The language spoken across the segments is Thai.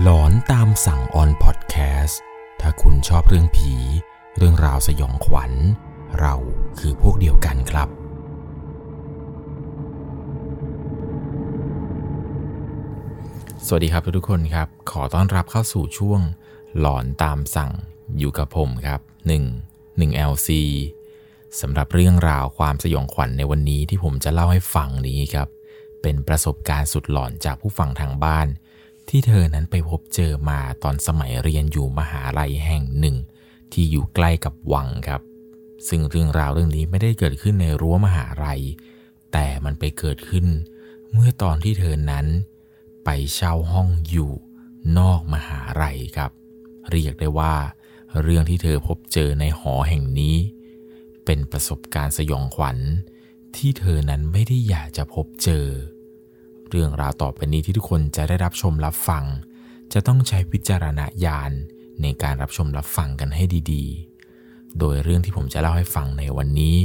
หลอนตามสั่งออนพอดแคสต์ถ้าคุณชอบเรื่องผี เรื่องราวสยองขวัญ เราคือพวกเดียวกันครับ สวัสดีครับทุกคนครับ ขอต้อนรับเข้าสู่ช่วง หลอนตามสั่งอยู่กับผมครับ 1 1 LC สำหรับเรื่องราวความสยองขวัญในวันนี้ที่ผมจะเล่าให้ฟังนี้ครับ เป็นประสบการณ์สุดหลอนจากผู้ฟังทางบ้าน ที่เธอนั้นไปพบเจอมาตอนสมัยเรียนอยู่มหาลัยแห่งหนึ่ง ที่อยู่ใกล้กับวังครับ ซึ่งเรื่องราวเรื่องนี้ไม่ได้เกิดขึ้นในรั้วมหาลัย แต่มันไปเกิดขึ้น เมื่อตอนที่เธอนั้น ไปเช่าห้องอยู่นอกมหาลัยครับ เรียกได้ว่า เรื่องที่เธอพบเจอในหอแห่งนี้ เป็นประสบการณ์สยองขวัญ ที่เธอนั้นไม่ได้อยากจะพบเจอ เรื่องราวต่อไปนี้ที่ทุกคนจะได้รับชมรับฟัง จะต้องใช้วิจารณญาณในการรับชมรับฟังกันให้ดีๆ โดยเรื่องที่ผมจะเล่าให้ฟังในวันนี้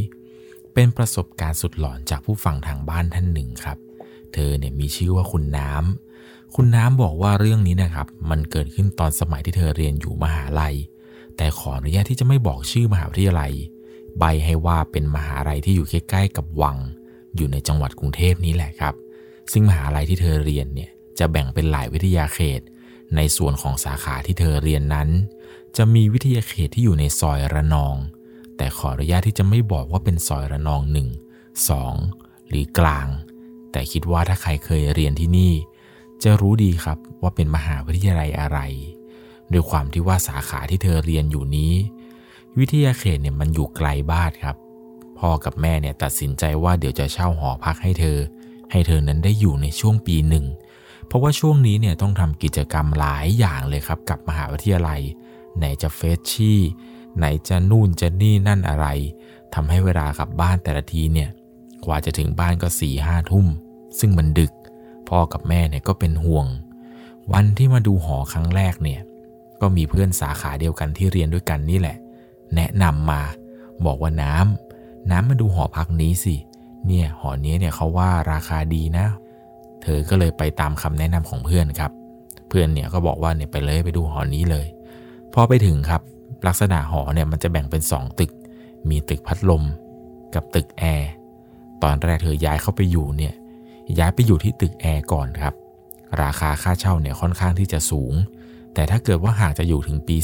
เป็นประสบการณ์สุดหลอนจากผู้ฟังทางบ้านท่านหนึ่งครับ เธอเนี่ยมีชื่อว่าคุณน้ำ คุณน้ำบอกว่าเรื่องนี้นะครับ มันเกิดขึ้นตอนสมัยที่เธอเรียนอยู่มหาลัย แต่ขออนุญาตที่จะไม่บอกชื่อมหาวิทยาลัย ใบให้ว่าเป็นมหาลัยที่อยู่ใกล้ๆกับวัง อยู่ในจังหวัดกรุงเทพนี้แหละครับ ซึ่งมหาลัยที่เธอเรียนเนี่ยจะแบ่งเป็นหลายวิทยาเขต ในส่วนของสาขาที่เธอเรียนนั้น จะมีวิทยาเขตที่อยู่ในซอยระนอง แต่ขออนุญาตที่จะไม่บอกว่าเป็นซอยระนองหนึ่งสองหรือกลาง แต่คิดว่าถ้าใครเคยเรียนที่นี่ จะรู้ดีครับว่าเป็นมหาวิทยาลัยอะไรด้วยความที่ว่าสาขาที่เธอเรียนอยู่นี้ วิทยาเขตเนี่ยมันอยู่ไกลบ้านครับ พ่อกับแม่เนี่ยตัดสินใจว่าเดี๋ยวจะเช่าหอพักให้เธอ ให้เธอนั้นได้อยู่ในช่วงปีหนึ่ง เพราะว่าช่วงนี้เนี่ยต้องทำกิจกรรมหลายอย่างเลยครับกับมหาวิทยาลัย ไหนจะเฟชชี่ไหนจะนู่นจะนี่นั่นอะไรทำให้เวลากลับบ้านแต่ละทีเนี่ยกว่าจะถึงบ้านก็สี่ห้าทุ่ม ซึ่งมันดึก พ่อกับแม่เนี่ยก็เป็นห่วง วันที่มาดูหอครั้งแรกเนี่ยก็มีเพื่อนสาขาเดียวกันที่เรียนด้วยกันนี่แหละ แนะนำมา บอกว่าน้ำน้ำมาดูหอพักนี้สิ เนี่ยหอนี้เนี่ยเขาว่าราคาดีนะ เธอก็เลยไปตามคำแนะนำของเพื่อนครับ เพื่อนเนี่ยก็บอกว่าเนี่ยไปเลยไปดูหอนี้เลย พอไปถึงครับ ลักษณะหอเนี่ยมันจะแบ่งเป็น 2 ตึก มีตึกพัดลม กับตึกแอร์ตอนแรกเธอย้ายเข้าไปอยู่เนี่ยย้ายไปอยู่ที่ตึกแอร์ก่อนครับ ราคาค่าเช่าเนี่ยค่อนข้างที่จะสูง แต่ถ้าเกิดว่าหากจะอยู่ถึงปี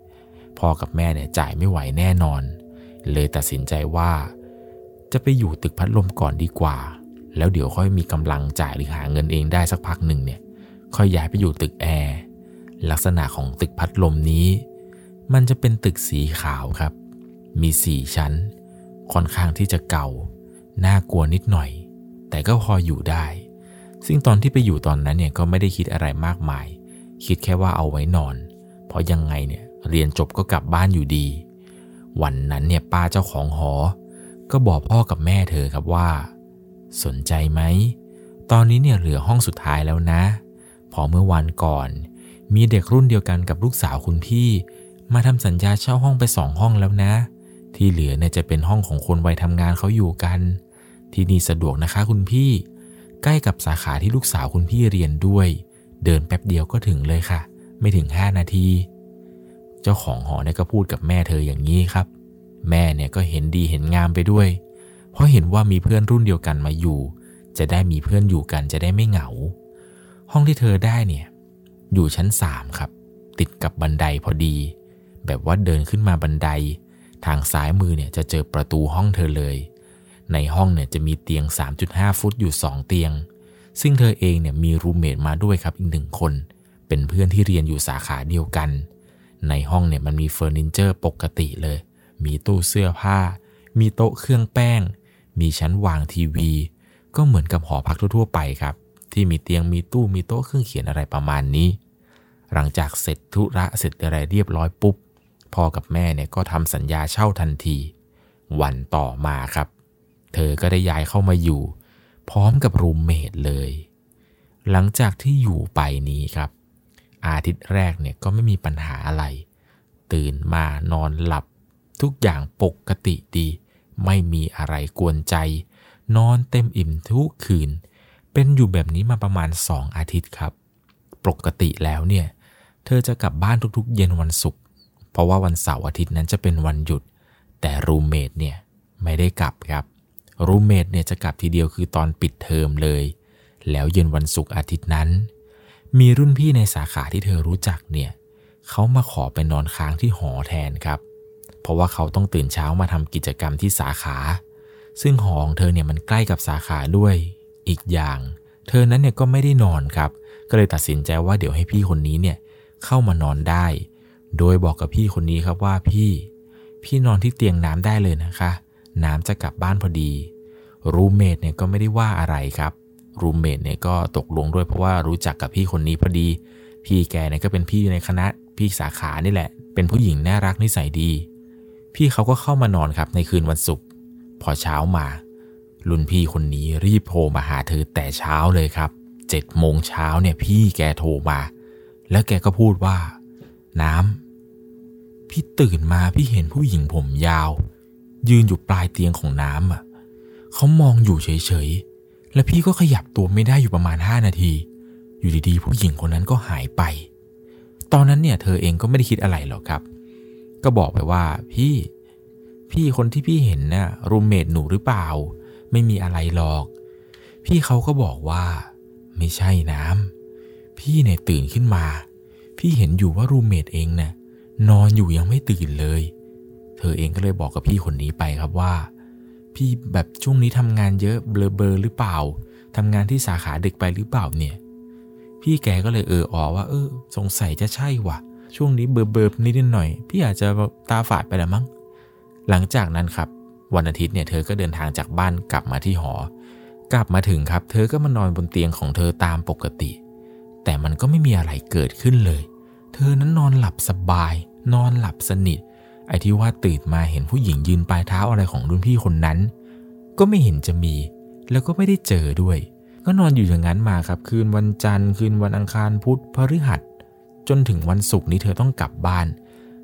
4 พ่อกับแม่เนี่ยจ่ายไม่ไหวแน่นอน เลยตัดสินใจว่า จะไปอยู่ตึกพัดลมก่อนดีกว่า แล้วเดี๋ยวค่อยมีกำลังจ่ายหรือหาเงินเองได้สักพักหนึ่งเนี่ย ค่อยย้ายไปอยู่ตึกแอร์ ลักษณะของตึกพัดลมนี้ มันจะเป็นตึกสีขาวครับ มีสี่ชั้น ค่อนข้างที่จะเก่า น่ากลัวนิดหน่อย แต่ก็พออยู่ได้ ซึ่งตอนที่ไปอยู่ตอนนั้นเนี่ยก็ไม่ได้คิดอะไรมากมาย คิดแค่ว่าเอาไว้นอน เพราะยังไงเนี่ยเรียนจบก็กลับบ้านอยู่ดี วันนั้นเนี่ยป้าเจ้าของหอ ก็บอกพ่อกับแม่เธอครับว่า สนใจไหม ตอนนี้เนี่ยเหลือห้องสุดท้ายแล้วนะ พอเมื่อวันก่อน มีเด็กรุ่นเดียวกันกับลูกสาวคุณพี่ มาทำสัญญาเช่าห้องไปสองห้องแล้วนะ ที่เหลือเนี่ยจะเป็นห้องของคนวัยทำงานเขาอยู่กัน ที่นี่สะดวกนะคะคุณพี่ ใกล้กับสาขาที่ลูกสาวคุณพี่เรียนด้วย เดินแป๊บเดียวก็ถึงเลยค่ะ ไม่ถึง 5 นาที เจ้าของหอเนี่ยก็พูดกับแม่เธออย่างนี้ครับ แม่เนี่ยก็เห็นดีเห็นงามไปด้วย เพราะเห็นว่ามีเพื่อนรุ่นเดียวกันมาอยู่ จะได้มีเพื่อนอยู่กันจะได้ไม่เหงา ห้องที่เธอได้เนี่ยอยู่ชั้นสามครับ ติดกับบันไดพอดี แบบว่าเดินขึ้นมาบันได ทางซ้ายมือเนี่ยจะเจอประตูห้องเธอเลย ในห้องเนี่ยจะมีเตียง 3.5 ฟุตอยู่ 2 เตียง ซึ่งเธอเองเนี่ยมีรูมเมทมาด้วยครับอีกหนึ่งคน เป็นเพื่อนที่เรียนอยู่สาขาเดียวกัน ในห้องเนี่ยมันมีเฟอร์นิเจอร์ปกติเลย มีตู้เสื้อผ้า มีโต๊ะเครื่องแป้ง มีชั้นวางทีวี ก็เหมือนกับหอพักทั่วๆไปครับ ที่มีเตียงมีตู้มีโต๊ะเครื่องเขียนอะไรประมาณนี้ หลังจากเสร็จธุระเสร็จอะไรเรียบร้อยปุ๊บพ่อกับแม่เนี่ยก็ทำสัญญาเช่าทันที วันต่อมาครับ เธอก็ได้ย้ายเข้ามาอยู่ พร้อมกับรูมเมทเลย หลังจากที่อยู่ไปนี้ครับ อาทิตย์แรกเนี่ยก็ไม่มีปัญหาอะไร ตื่นมานอนหลับ ทุกอย่างปกติดี ไม่มีอะไรกวนใจ นอนเต็มอิ่มทุกคืน เป็นอยู่แบบนี้มาประมาณ2องอาทิตย์ครับ ปกติแล้วเนี่ย เธอจะกลับบ้านทุกๆ เย็นวันศุกร์เพราะว่าวันเสาร์อาทิตย์นั้นจะเป็นวันหยุด แต่รูเมทเนี่ยไม่ได้กลับครับรูเมทเนี่ยจะกลับทีเดียวคือตอนปิดเทอมเลย แล้วเย็นวันศุกร์อาทิตย์นั้น มีรุ่นพี่ในสาขาที่เธอรู้จักเนี่ยเขามาขอไปนอนค้างที่หอแทนครับ เพราะว่าเขาต้องตื่นเช้ามาทำกิจกรรมที่สาขา ซึ่งหอของเธอเนี่ยมันใกล้กับสาขาด้วย อีกอย่าง เธอนั้นเนี่ยก็ไม่ได้นอนครับ ก็เลยตัดสินใจว่าเดี๋ยวให้พี่คนนี้เนี่ยเข้ามานอนได้ โดยบอกกับพี่คนนี้ครับว่าพี่ พี่นอนที่เตียงน้ำได้เลยนะคะ น้ำจะกลับบ้านพอดี รูเมทเนี่ยก็ไม่ได้ว่าอะไรครับ รูเมทเนี่ยก็ตกลงด้วยเพราะว่ารู้จักกับพี่คนนี้พอดี พี่แกเนี่ยก็เป็นพี่ในคณะพี่สาขานี่แหละ เป็นผู้หญิงน่ารักนิสัยดี พี่เขาก็เข้ามานอนครับในคืนวันศุกร์พอเช้ามารุ่นพี่คนนี้รีบโทรมาหาเธอแต่เช้าเลยครับเจ็ดโมงเช้าเนี่ยพี่แกโทรมา แล้วแกก็พูดว่า น้ำพี่ตื่นมาพี่เห็นผู้หญิงผมยาว ยืนอยู่ปลายเตียงของน้ำอะเขามองอยู่เฉยๆ และพี่ก็ขยับตัวไม่ได้อยู่ประมาณห้านาที อยู่ดีๆ ผู้หญิงคนนั้นก็หายไป ตอนนั้นเนี่ยเธอเองก็ไม่ได้คิดอะไรหรอกครับ ก็บอกไปว่า พี่ พี่คนที่พี่เห็นนะ่ะรูมเมทหนูหรือเปล่า ไม่มีอะไรหรอก พี่เขาก็บอกว่า ไม่ใช่น้ำพี่เนี่ยตื่นขึ้นมา พี่เห็นอยู่ว่ารูมเมทเองเนะ่ยนอนอยู่ยังไม่ตื่นเลย เธอเองก็เลยบอกกับพี่คนนี้ไปครับว่า พี่แบบช่วงนี้ทำงานเยอะเบลอเบอหรือเปล่าทำงานที่สาขาดึกไปหรือเปล่าเนี่ย พี่แกก็เลยเออออว่า เออ สงสัยจะใช่ว่ะ ช่วงนี้เบอร์เบอร์นิดหน่อย พี่อาจจะตาฝาดไปแล้วมั้ง หลังจากนั้นครับ วันอาทิตย์เนี่ยเธอก็เดินทางจากบ้านกลับมาที่หอ กลับมาถึงครับ เธอก็มานอนบนเตียงของเธอตามปกติ แต่มันก็ไม่มีอะไรเกิดขึ้นเลย เธอนั้นนอนหลับสบาย นอนหลับสนิท ไอ้ที่ว่าตื่นมาเห็นผู้หญิงยืนปลายเท้าอะไรของรุ่นพี่คนนั้น ก็ไม่เห็นจะมี แล้วก็ไม่ได้เจอด้วย ก็นอนอยู่อย่างนั้นมาครับ คืนวันจันทร์ คืนวันอังคารพุธพฤหัส จนถึงวันศุกร์นี้เธอต้องกลับบ้าน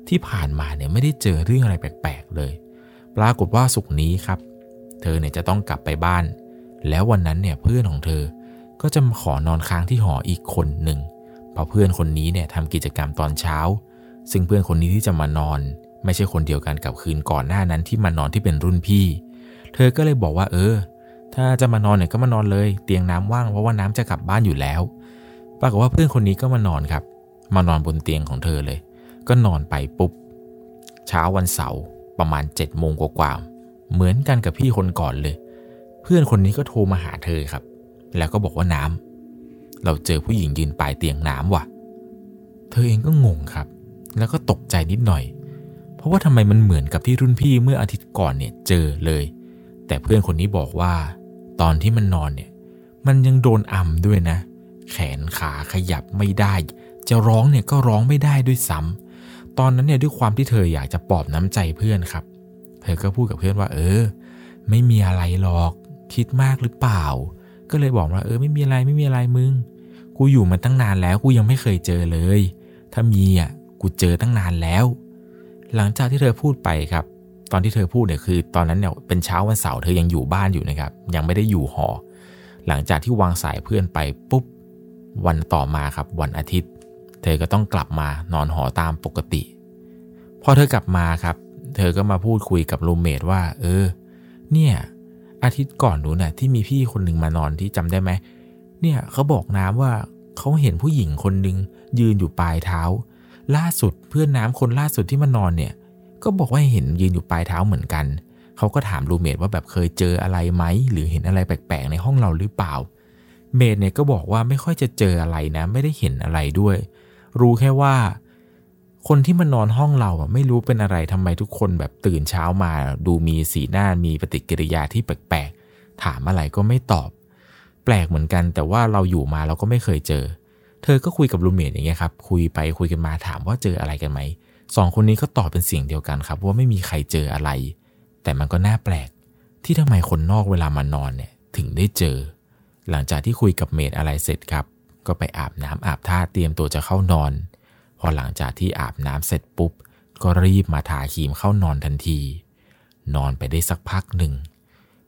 ที่ผ่านมาเนี่ยไม่ได้เจอเรื่องอะไรแปลกๆเลย ปรากฏว่าศุกร์นี้ครับ เธอเนี่ยจะต้องกลับไปบ้าน แล้ววันนั้นเนี่ยเพื่อนของเธอก็จะมาขอนอนค้างที่หออีกคนหนึ่งเพราะเพื่อนคนนี้เนี่ยทำกิจกรรมตอนเช้า ซึ่งเพื่อนคนนี้ที่จะมานอน ไม่ใช่คนเดียวกันกับคืนก่อนหน้านั้นที่มานอนที่เป็นรุ่นพี่ เธอก็เลยบอกว่าเออ ถ้าจะมานอนเนี่ยก็มานอนเลย เตียงน้ำว่างเพราะว่าน้ำจะกลับบ้านอยู่แล้ว ปรากฏว่าเพื่อนคนนี้ก็มานอนครับ มานอนบนเตียงของเธอเลย ก็นอนไปปุ๊บ เช้าวันเสาร์ประมาณ7จ็ดโมงกว่าๆเหมือนกันกับพี่คนก่อนเลย เพื่อนคนนี้ก็โทรมาหาเธอครับ แล้วก็บอกว่าน้ำเราเจอผู้หญิงยืนปลายเตียงน้ำว่ะ เธอเองก็งงครับ แล้วก็ตกใจนิดหน่อย เพราะว่าทำไมมันเหมือนกับที่รุ่นพี่เมื่ออาทิตย์ก่อนเนี่ยเจอเลย แต่เพื่อนคนนี้บอกว่า ตอนที่มันนอนเนี่ย มันยังโดนอ่ำด้วยนะ แขนขาขยับไม่ได้ จะร้องเนี่ยก็ร้องไม่ได้ด้วยซ้ำตอนนั้นเนี่ยด้วยความที่เธออยากจะปลอบน้ำใจเพื่อนครับ เธอก็พูดกับเพื่อนว่า เออ ไม่มีอะไรหรอกคิดมากหรือเปล่า ก็เลยบอกว่าเออไม่มีอะไรไม่มีอะไรมึง กูอยู่มาตั้งนานแล้วกูยังไม่เคยเจอเลย ถ้ามีอะกูเจอตั้งนานแล้ว หลังจากที่เธอพูดไปครับ ตอนที่เธอพูดเนี่ยคือ ตอนนั้นเนี่ยเป็นเช้าวันเสาร์เธอยังอยู่บ้านอยู่นะครับ ยังไม่ได้อยู่หอ หลังจากที่วางสายเพื่อนไปปุ๊บวันต่อมาครับวันอาทิตย์ เธอก็ต้องกลับมานอนหอตามปกติ พอเธอกลับมาครับ เธอก็มาพูดคุยกับรูเมทว่า เออ เนี่ยอาทิตย์ก่อนหนู้นน่ะที่มีพี่คนหนึ่งมานอนที่จำได้ไหมเนี่ยเขาบอกน้ำว่าเขาเห็นผู้หญิงคนหนึ่งยืนอยู่ปลายเท้า ล่าสุดเพื่อนน้ำคนล่าสุดที่มานอนเนี่ย ก็บอกว่าเห็นยืนอยู่ปลายเท้าเหมือนกันเขาก็ถามรูเมดว่าแบบเคยเจออะไรไหมหรือเห็นอะไรแปลกๆในห้องเราหรือเปล่า เมดเนี่ยก็บอกว่าไม่ค่อยจะเจออะไรนะ ไม่ได้เห็นอะไรด้วย รู้แค่ว่า คนที่มานอนห้องเราอะไม่รู้เป็นอะไรทำไมทุกคนแบบตื่นเช้ามา ดูมีสีหน้ามีปฏิกิริยาที่แปลกๆ ถามอะไรก็ไม่ตอบ แปลกเหมือนกันแต่ว่าเราอยู่มาเราก็ไม่เคยเจอ เธอก็คุยกับรูเมดอย่างเงี้ยครับคุยไปคุยกันมาถามว่าเจออะไรกันไหมสองคนนี้ก็ตอบเป็นเสียงเดียวกันครับ ว่าไม่มีใครเจออะไร แต่มันก็น่าแปลก ที่ทำไมคนนอกเวลามานอนเนี่ยถึงได้เจอ หลังจากที่คุยกับเมดอะไรเสร็จครับ ก็ไปอาบน้ำอาบท่าเตรียมตัวจะเข้านอน พอหลังจากที่อาบน้ำเสร็จปุ๊บ ก็รีบมาทาครีมเข้านอนทันที นอนไปได้สักพักหนึ่ง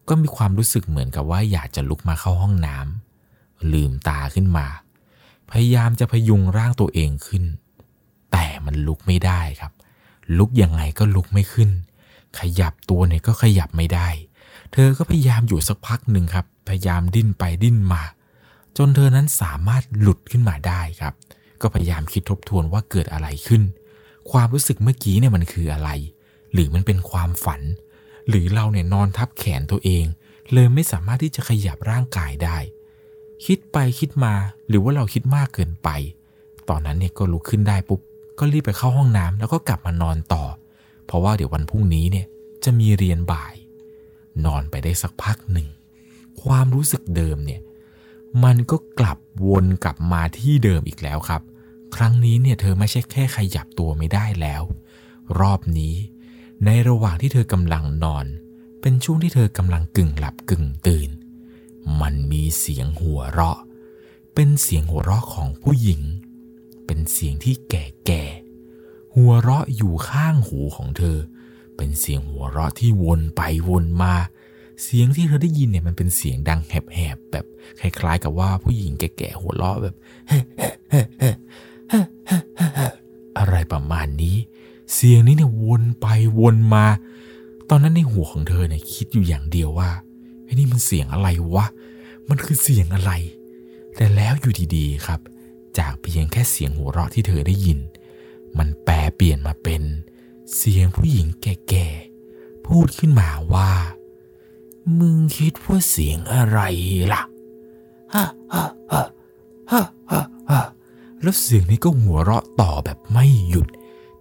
ก็มีความรู้สึกเหมือนกับว่าอยากจะลุกมาเข้าห้องน้ำลืมตาขึ้นมา พยายามจะพยุงร่างตัวเองขึ้น แต่มันลุกไม่ได้ครับ ลุกยังไงก็ลุกไม่ขึ้น ขยับตัวเนี่ยก็ขยับไม่ได้ เธอก็พยายามอยู่สักพักหนึ่งครับ พยายามดิ้นไปดิ้นมา จนเธอนั้นสามารถหลุดขึ้นมาได้ครับ ก็พยายามคิดทบทวนว่าเกิดอะไรขึ้น ความรู้สึกเมื่อกี้เนี่ยมันคืออะไร หรือมันเป็นความฝัน หรือเราเนี่ยนอนทับแขนตัวเอง เลยไม่สามารถที่จะขยับร่างกายได้ คิดไปคิดมาหรือว่าเราคิดมากเกินไป ตอนนั้นเนี่ยก็ลุกขึ้นได้ปุ๊บก็รีบไปเข้าห้องน้ำแล้วก็กลับมานอนต่อ เพราะว่าเดี๋ยววันพรุ่งนี้เนี่ยจะมีเรียนบ่าย นอนไปได้สักพักหนึ่ง ความรู้สึกเดิมเนี่ย มันก็กลับวนกลับมาที่เดิมอีกแล้วครับ ครั้งนี้เนี่ยเธอไม่ใช่แค่ขยับตัวไม่ได้แล้ว รอบนี้ ในระหว่างที่เธอกำลังนอน เป็นช่วงที่เธอกำลังกึ่งหลับกึ่งตื่น มันมีเสียงหัวเราะ เป็นเสียงหัวเราะของผู้หญิง เป็นเสียงที่แก่ๆหัวเราะอยู่ข้างหูของเธอ เป็นเสียงหัวเราะที่วนไปวนมา เสียงที่เธอได้ยินเนี่ยมันเป็นเสียงดังแหบๆแบบคล้ายๆ กับว่าผู้หญิงแก่ๆหัวเราะแบบอะไรประมาณนี้ เสียงนี้เนี่ยวนไปวนมา ตอนนั้นในหัวของเธอเนี่ยคิดอยู่อย่างเดียวว่าไอ้นี่มันเสียงอะไรวะ มันคือเสียงอะไร แต่แล้วอยู่ดีๆครับ จากเพียงแค่เสียงหัวเราะที่เธอได้ยิน มันแปลเปลี่ยนมาเป็น เสียงผู้หญิงแก่ๆพูดขึ้นมาว่า มึงคิดว่าเสียงอะไรล่ะฮ่าฮ่าฮ่าฮ่าฮ่าแล้วเสียงนี้ก็หัวเราะต่อแบบไม่หยุด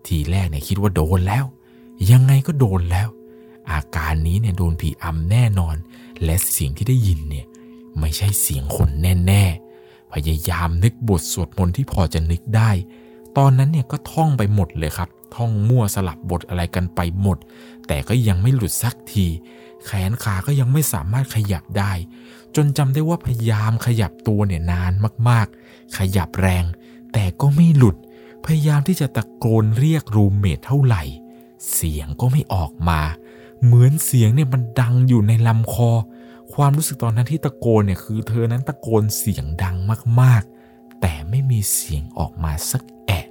ทีแรกเนี่ยคิดว่าโดนแล้ว ยังไงก็โดนแล้ว อาการนี้เนี่ยโดนผีอำแน่นอน และเสียงที่ได้ยินเนี่ยไม่ใช่เสียงคนแน่ ๆ พยายามนึกบทสวดมนต์ที่พอจะนึกได้ ตอนนั้นเนี่ยก็ท่องไปหมดเลยครับ ท่องมั่วสลับบทอะไรกันไปหมด แต่ก็ยังไม่หลุดสักที แขนขาก็ยังไม่สามารถขยับได้ จนจำได้ว่าพยายามขยับตัวเนี่ยนานมากๆ ขยับแรง แต่ก็ไม่หลุด พยายามที่จะตะโกนเรียกรูเมทเท่าไหร่ เสียงก็ไม่ออกมา เหมือนเสียงเนี่ยมันดังอยู่ในลำคอ ความรู้สึกตอนนั้นที่ตะโกนเนี่ยคือ เธอนั้นตะโกนเสียงดังมากๆ แต่ไม่มีเสียงออกมาสักแอะ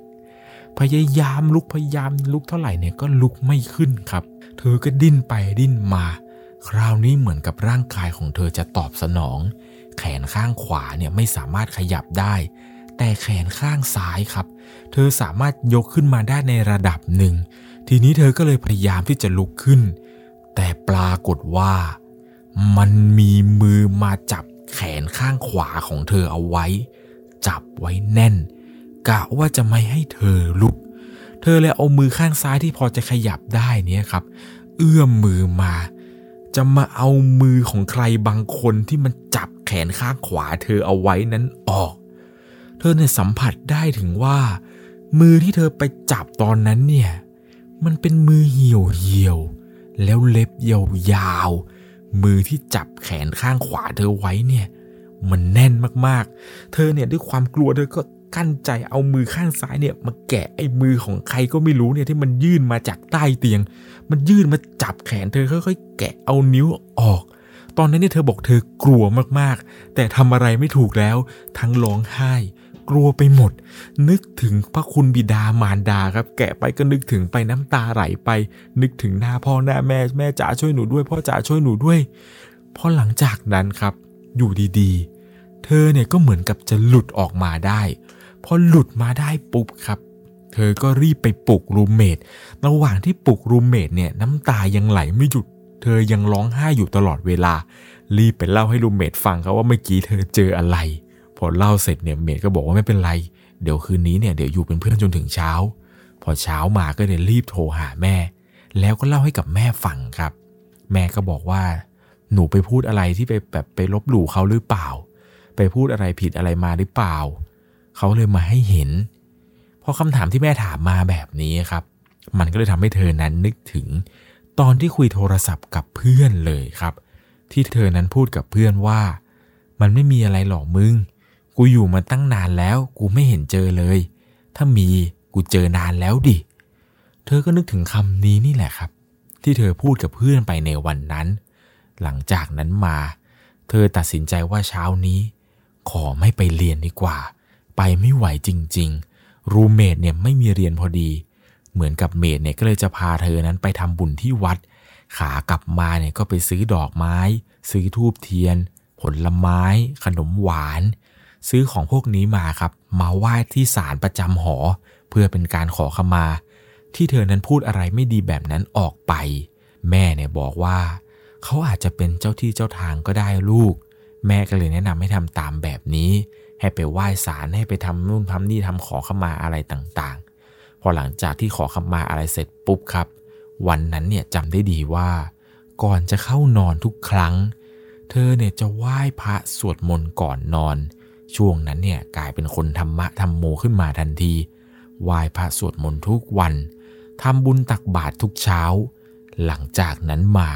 พยายามลุกพยายามลุกเท่าไหร่เนี่ยก็ลุกไม่ขึ้นครับ เธอก็ดิ้นไปดิ้นมา คราวนี้เหมือนกับร่างกายของเธอจะตอบสนอง แขนข้างขวาเนี่ยไม่สามารถขยับได้ แต่แขนข้างซ้ายครับ เธอสามารถยกขึ้นมาได้ในระดับหนึ่ง ทีนี้เธอก็เลยพยายามที่จะลุกขึ้น แต่ปรากฏว่า มันมีมือมาจับแขนข้างขวาของเธอเอาไว้ จับไว้แน่น กะว่าจะไม่ให้เธอลุก เธอเลยเอามือข้างซ้ายที่พอจะขยับได้เนี่ยครับ เอื้อมมือมา จะมาเอามือของใครบางคนที่มันจับแขนข้างขวาเธอเอาไว้นั้นออก เธอเนี่ยสัมผัสได้ถึงว่า มือที่เธอไปจับตอนนั้นเนี่ย มันเป็นมือเหี่ยวเหี่ยว แล้วเล็บยาวๆมือที่จับแขนข้างขวาเธอไว้เนี่ย มันแน่นมากๆ เธอเนี่ยด้วยความกลัวเธอก็ กั้นใจเอามือข้างซ้ายเนี่ยมาแกะไอ้มือของใครก็ไม่รู้เนี่ยที่มันยื่นมาจากใต้เตียง มันยื่นมาจับแขนเธอค่อยๆ แกะเอานิ้วออก ตอนนั้นเนี่ยเธอบอกเธอกลัวมากๆ แต่ทำอะไรไม่ถูกแล้ว ทั้งร้องไห้ กลัวไปหมด นึกถึงพระคุณบิดามารดาครับ แกะไปก็นึกถึงไปน้ำตาไหลไป นึกถึงหน้าพ่อหน้าแม่แม่จ๋าช่วยหนูด้วยพ่อจ๋าช่วยหนูด้วยพอหลังจากนั้นครับ อยู่ดีๆ เธอเนี่ยก็เหมือนกับจะหลุดออกมาได้ พอหลุดมาได้ปุ๊บครับ เธอก็รีบไปปลุกรูมเมทระหว่างที่ปลุกรูมเมทเนี่ยน้ำตายังไหลไม่หยุด เธอยังร้องไห้อยู่ตลอดเวลา รีบไปเล่าให้รูมเมทฟังครับว่าเมื่อกี้เธอเจออะไร พอเล่าเสร็จเนี่ยเมทก็บอกว่าไม่เป็นไร เดี๋ยวคืนนี้เนี่ยเดี๋ยวอยู่เป็นเพื่อนจนถึงเช้า พอเช้ามาก็เลยรีบโทรหาแม่ แล้วก็เล่าให้กับแม่ฟังครับ แม่ก็บอกว่า หนูไปพูดอะไรที่ไปแบบไปลบหลู่เขาหรือเปล่า ไปพูดอะไรผิดอะไรมาหรือเปล่า เขาเลยมาให้เห็น พอคำถามที่แม่ถามมาแบบนี้ครับ มันก็เลยทำให้เธอนั้นนึกถึง ตอนที่คุยโทรศัพท์กับเพื่อนเลยครับ ที่เธอนั้นพูดกับเพื่อนว่า มันไม่มีอะไรหรอกมึง กูอยู่มาตั้งนานแล้ว กูไม่เห็นเจอเลย ถ้ามีกูเจอนานแล้วดิ เธอก็นึกถึงคำนี้นี่แหละครับ ที่เธอพูดกับเพื่อนไปในวันนั้น หลังจากนั้นมา เธอตัดสินใจว่าเช้านี้ ขอไม่ไปเรียนดีกว่า ไปไม่ไหวจริง ๆ รูเมดเนี่ยไม่มีเรียนพอดี เหมือนกับเมดเนี่ยก็เลยจะพาเธอนั้นไปทำบุญที่วัด ขากลับมาเนี่ยก็ไปซื้อดอกไม้ ซื้อทูบเทียน ผลไม้ ขนมหวาน ซื้อของพวกนี้มาครับ มาไหว้ที่ศาลประจำหอ เพื่อเป็นการขอขมา ที่เธอนั้นพูดอะไรไม่ดีแบบนั้นออกไป แม่เนี่ยบอกว่า เขาอาจจะเป็นเจ้าที่เจ้าทางก็ได้ลูก แม่ก็เลยแนะนำให้ทำตามแบบนี้ ให้ไปไหว้ศาลให้ไปทำนู่นทำนี่ทำขอขมาอะไรต่างๆ พอหลังจากที่ขอขมาอะไรเสร็จปุ๊บครับ วันนั้นเนี่ยจำได้ดีว่า ก่อนจะเข้านอนทุกครั้ง เธอเนี่ยจะไหว้พระสวดมนต์ก่อนนอน ช่วงนั้นเนี่ยกลายเป็นคนธรรมะธรรมโมขึ้นมาทันทีไหว้พระสวดมนต์ทุกวันทำบุญตักบาตรทุกเช้า หลังจากนั้นมา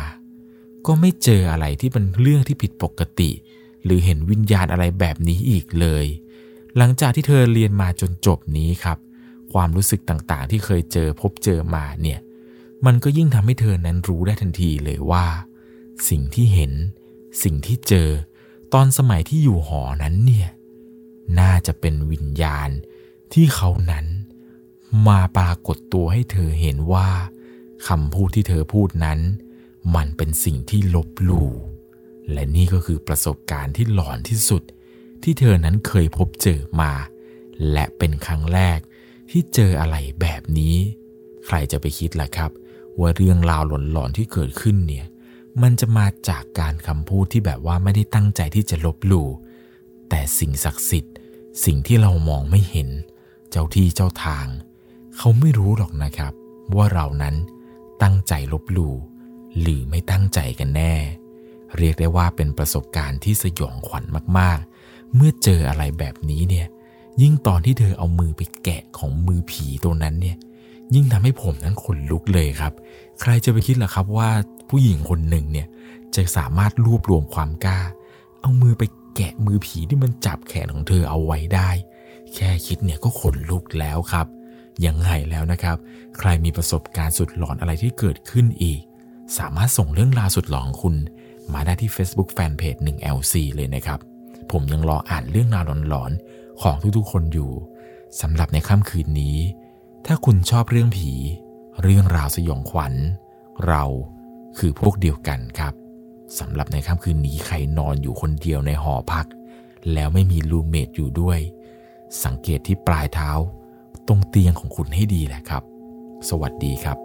ก็ไม่เจออะไรที่เป็นเรื่องที่ผิดปกติ หรือเห็นวิญญาณอะไรแบบนี้อีกเลย หลังจากที่เธอเรียนมาจนจบนี้ครับ ความรู้สึกต่างๆ ที่เคยเจอพบเจอมาเนี่ย มันก็ยิ่งทำให้เธอนั้นรู้ได้ทันทีเลยว่า สิ่งที่เห็น สิ่งที่เจอ ตอนสมัยที่อยู่หอนั้นเนี่ย น่าจะเป็นวิญญาณที่เขานั้นมาปรากฏตัวให้เธอเห็นว่าคำพูดที่เธอพูดนั้น มันเป็นสิ่งที่ลบหลู่ และนี่ก็คือประสบการณ์ที่หลอนที่สุด ที่เธอนั้นเคยพบเจอมา และเป็นครั้งแรกที่เจออะไรแบบนี้ ใครจะไปคิดล่ะครับ ว่าเรื่องราวหลอนๆที่เกิดขึ้นเนี่ยมันจะมาจากการคำพูดที่แบบว่าไม่ได้ตั้งใจที่จะลบหลู่ แต่สิ่งศักดิ์สิทธิ์ สิ่งที่เรามองไม่เห็น เจ้าที่เจ้าทาง เขาไม่รู้หรอกนะครับ ว่าเรานั้นตั้งใจลบหลู่หรือไม่ตั้งใจกันแน่ เรียกได้ว่าเป็นประสบการณ์ที่สยองขวัญมากๆ เมื่อเจออะไรแบบนี้เนี่ยยิ่งตอนที่เธอเอามือไปแกะของมือผีตัวนั้นเนี่ยยิ่งทำให้ผมนั้นขนลุกเลยครับ ใครจะไปคิดล่ะครับว่าผู้หญิงคนหนึ่งเนี่ยจะสามารถรวบรวมความกล้า เอามือไปแกะมือผีที่มันจับแขนของเธอเอาไว้ได้ แค่คิดเนี่ยก็ขนลุกแล้วครับยังไงแล้วนะครับ ใครมีประสบการณ์สุดหลอนอะไรที่เกิดขึ้นอีก สามารถส่งเรื่องราวสุดหลอนคุณ มาได้ที่ Facebook Fanpage 1LC เลยนะครับ ผมยังรออ่านเรื่องราวหลอนๆ ของทุกๆ คนอยู่สำหรับในค่ำคืนนี้ ถ้าคุณชอบเรื่องผี เรื่องราวสยองขวัญ เราคือพวกเดียวกันครับสำหรับในค่ำคืนนี้ใครนอนอยู่คนเดียวในหอพัก แล้วไม่มีรูเมทอยู่ด้วย สังเกตที่ปลายเท้า ตรงเตียงของคุณให้ดีแหละครับ สวัสดีครับ